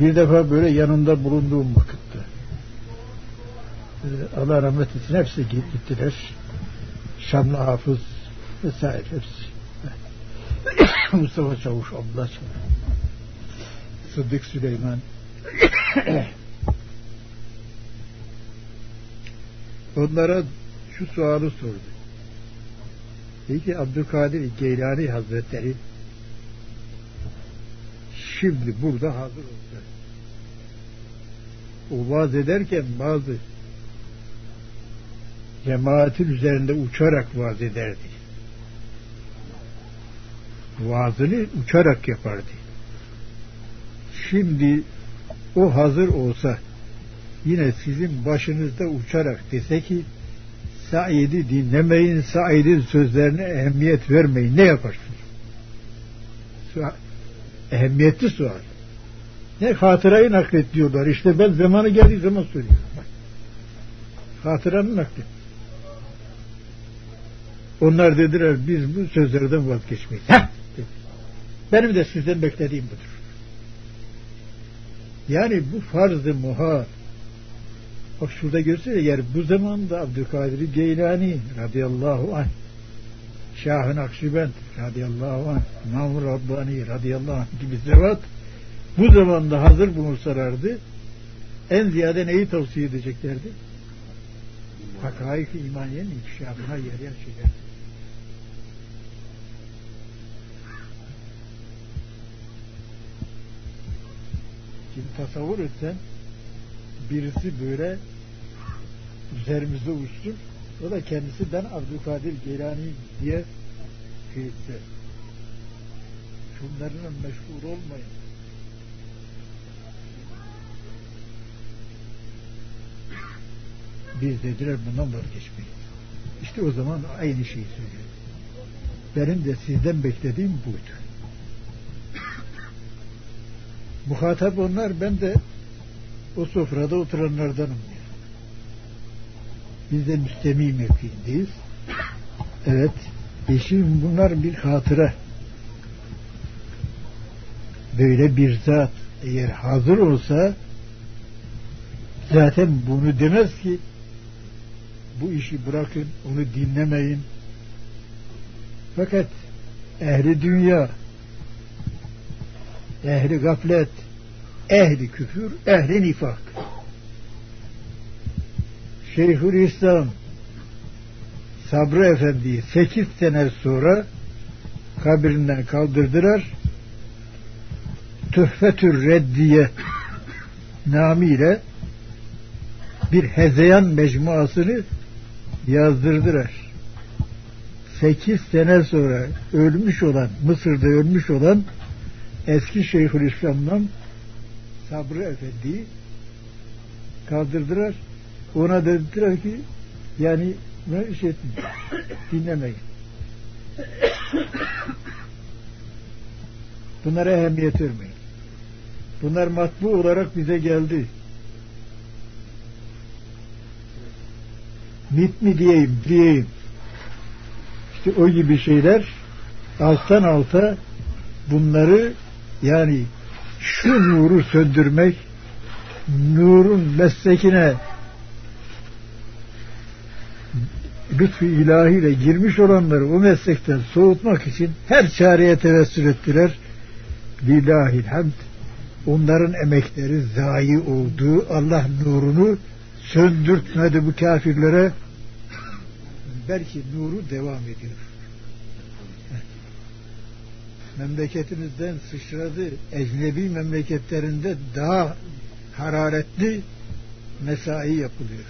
Bir defa böyle yanında bulunduğum vakitte e, Allah rahmet etsin hepsi gittiler. Şamlı Hafız vesaire hepsi. Mustafa Çavuş, Çavuş, Sıddık Süleyman. Onlara şu sualı sordu. Peki Abdülkadir Geylani Hazretleri şimdi burada hazır olsa o vaaz ederken bazı cemaatin üzerinde uçarak vaaz ederdi. Vaazını uçarak yapardı. Şimdi o hazır olsa yine sizin başınızda uçarak dese ki Said'i dinlemeyin, Said'in sözlerine ehemmiyet vermeyin. Ne yaparsınız? Ehemmiyetli sual. Ne hatırayı naklet diyorlar. İşte ben zamanı geldiği zaman söylüyorum. Hatıranı naklet. Onlar dediler biz bu sözlerden vazgeçmeyiz. Heh, Benim de sizden beklediğim budur. Yani bu farz-ı muhal Bak şurada görsene yer bu zamanda Abdülkadir Geylani radıyallahu anh Şahın Akşibend radıyallahu anh Mahmur Rabbani radıyallahu anh gibi zevat bu zamanda hazır bulunsalardı en ziyade neyi tavsiye edeceklerdi? Hakaik-i imaniyenin inkişafına yarayan şeyler. Şimdi tasavvur etsen birisi böyle üzerimize uçsun o da kendisi ben Abdülkadir Geylani diye fiyetse şunlarla meşgul olmayın. Biz dediler bundan vazgeçmeyin. İşte o zaman aynı şeyi söylüyor. Benim de sizden beklediğim buydu. Muhatap onlar ben de o sofrada oturanlardanım Biz de müstemi mevkiindeyiz. Evet. E şimdi bunlar bir hatıra. Böyle bir zat eğer hazır olsa zaten bunu demez ki bu işi bırakın, onu dinlemeyin. Fakat ehli dünya, ehli gaflet, ehli küfür, ehli nifak. Şeyhülislam Sabri Efendi'yi sekiz sene sonra kabrinden kaldırdılar. Tuhfetür Reddiye namiyle bir hezeyan mecmuasını yazdırdılar. Sekiz sene sonra ölmüş olan, Mısır'da ölmüş olan eski Şeyhülislam'dan Sabri Efendi'yi kaldırdılar. Ona dediler ki yani ne iş etmeyin. Dinlemeyin. Bunlara ehemmiyet vermeyin. Bunlar matbu olarak bize geldi. Mit mi diyeyim, diyeyim. İşte o gibi şeyler alttan alta bunları yani şu nuru söndürmek, nurun meslekine lütfu ilahiyle girmiş olanları o meslekten soğutmak için her çareye tevessül ettiler. Lillahil hamd. Onların emekleri zayi olduğu Allah nurunu söndürtmedi bu kafirlere. Belki nuru devam ediyor memleketimizden sıçradı. Ecnebi memleketlerinde daha hararetli mesai yapılıyor.